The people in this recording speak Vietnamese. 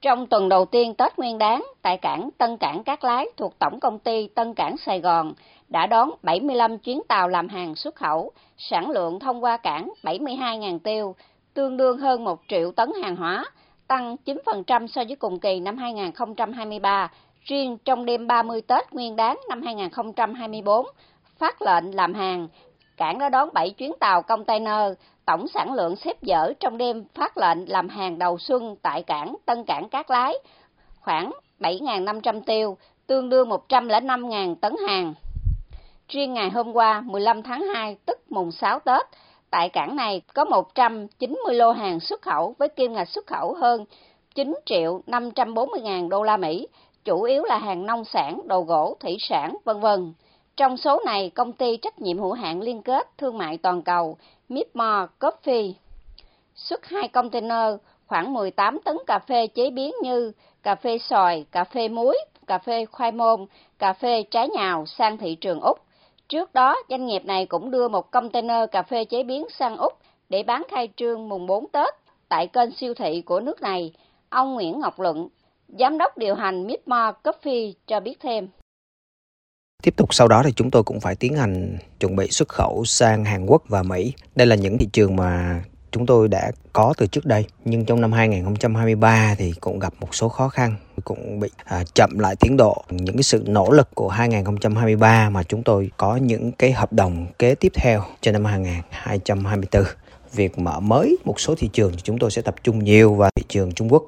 Trong tuần đầu tiên Tết Nguyên đán, tại cảng Tân Cảng Cát Lái thuộc Tổng Công ty Tân Cảng Sài Gòn đã đón 75 chuyến tàu làm hàng xuất khẩu, sản lượng thông qua cảng 72.000 tiêu, tương đương hơn 1 triệu tấn hàng hóa, tăng 9% so với cùng kỳ năm 2023. Riêng trong đêm 30 Tết Nguyên đán năm 2024, phát lệnh làm hàng, cảng đã đón 7 chuyến tàu container, tổng sản lượng xếp dỡ trong đêm phát lệnh làm hàng đầu xuân tại cảng Tân Cảng Cát Lái khoảng 7.500 tiêu, tương đương 105.000 tấn hàng. Riêng ngày hôm qua 15 tháng 2 tức mùng 6 Tết, tại cảng này có 190 lô hàng xuất khẩu với kim ngạch xuất khẩu hơn 9 triệu 540 ngàn đô la Mỹ, chủ yếu là hàng nông sản, đồ gỗ, thủy sản, vân vân. Trong số này, công ty trách nhiệm hữu hạn liên kết thương mại toàn cầu Mipmore Coffee xuất hai container khoảng 18 tấn cà phê chế biến như cà phê sòi, cà phê muối, cà phê khoai môn, cà phê trái nhào sang thị trường Úc. Trước đó, doanh nghiệp này cũng đưa một container cà phê chế biến sang Úc để bán khai trương mùng 4 Tết tại kênh siêu thị của nước này. Ông Nguyễn Ngọc Luận, Giám đốc điều hành Midmore Coffee cho biết thêm. Tiếp tục sau đó thì chúng tôi cũng phải tiến hành chuẩn bị xuất khẩu sang Hàn Quốc và Mỹ. Đây là những thị trường mà chúng tôi đã có từ trước đây nhưng trong năm 2023 thì cũng gặp một số khó khăn cũng bị à, chậm lại tiến độ. Những cái sự nỗ lực của 2023 mà chúng tôi có những cái hợp đồng kế tiếp theo cho năm 2024 việc mở mới một số thị trường thì chúng tôi sẽ tập trung nhiều vào thị trường Trung Quốc.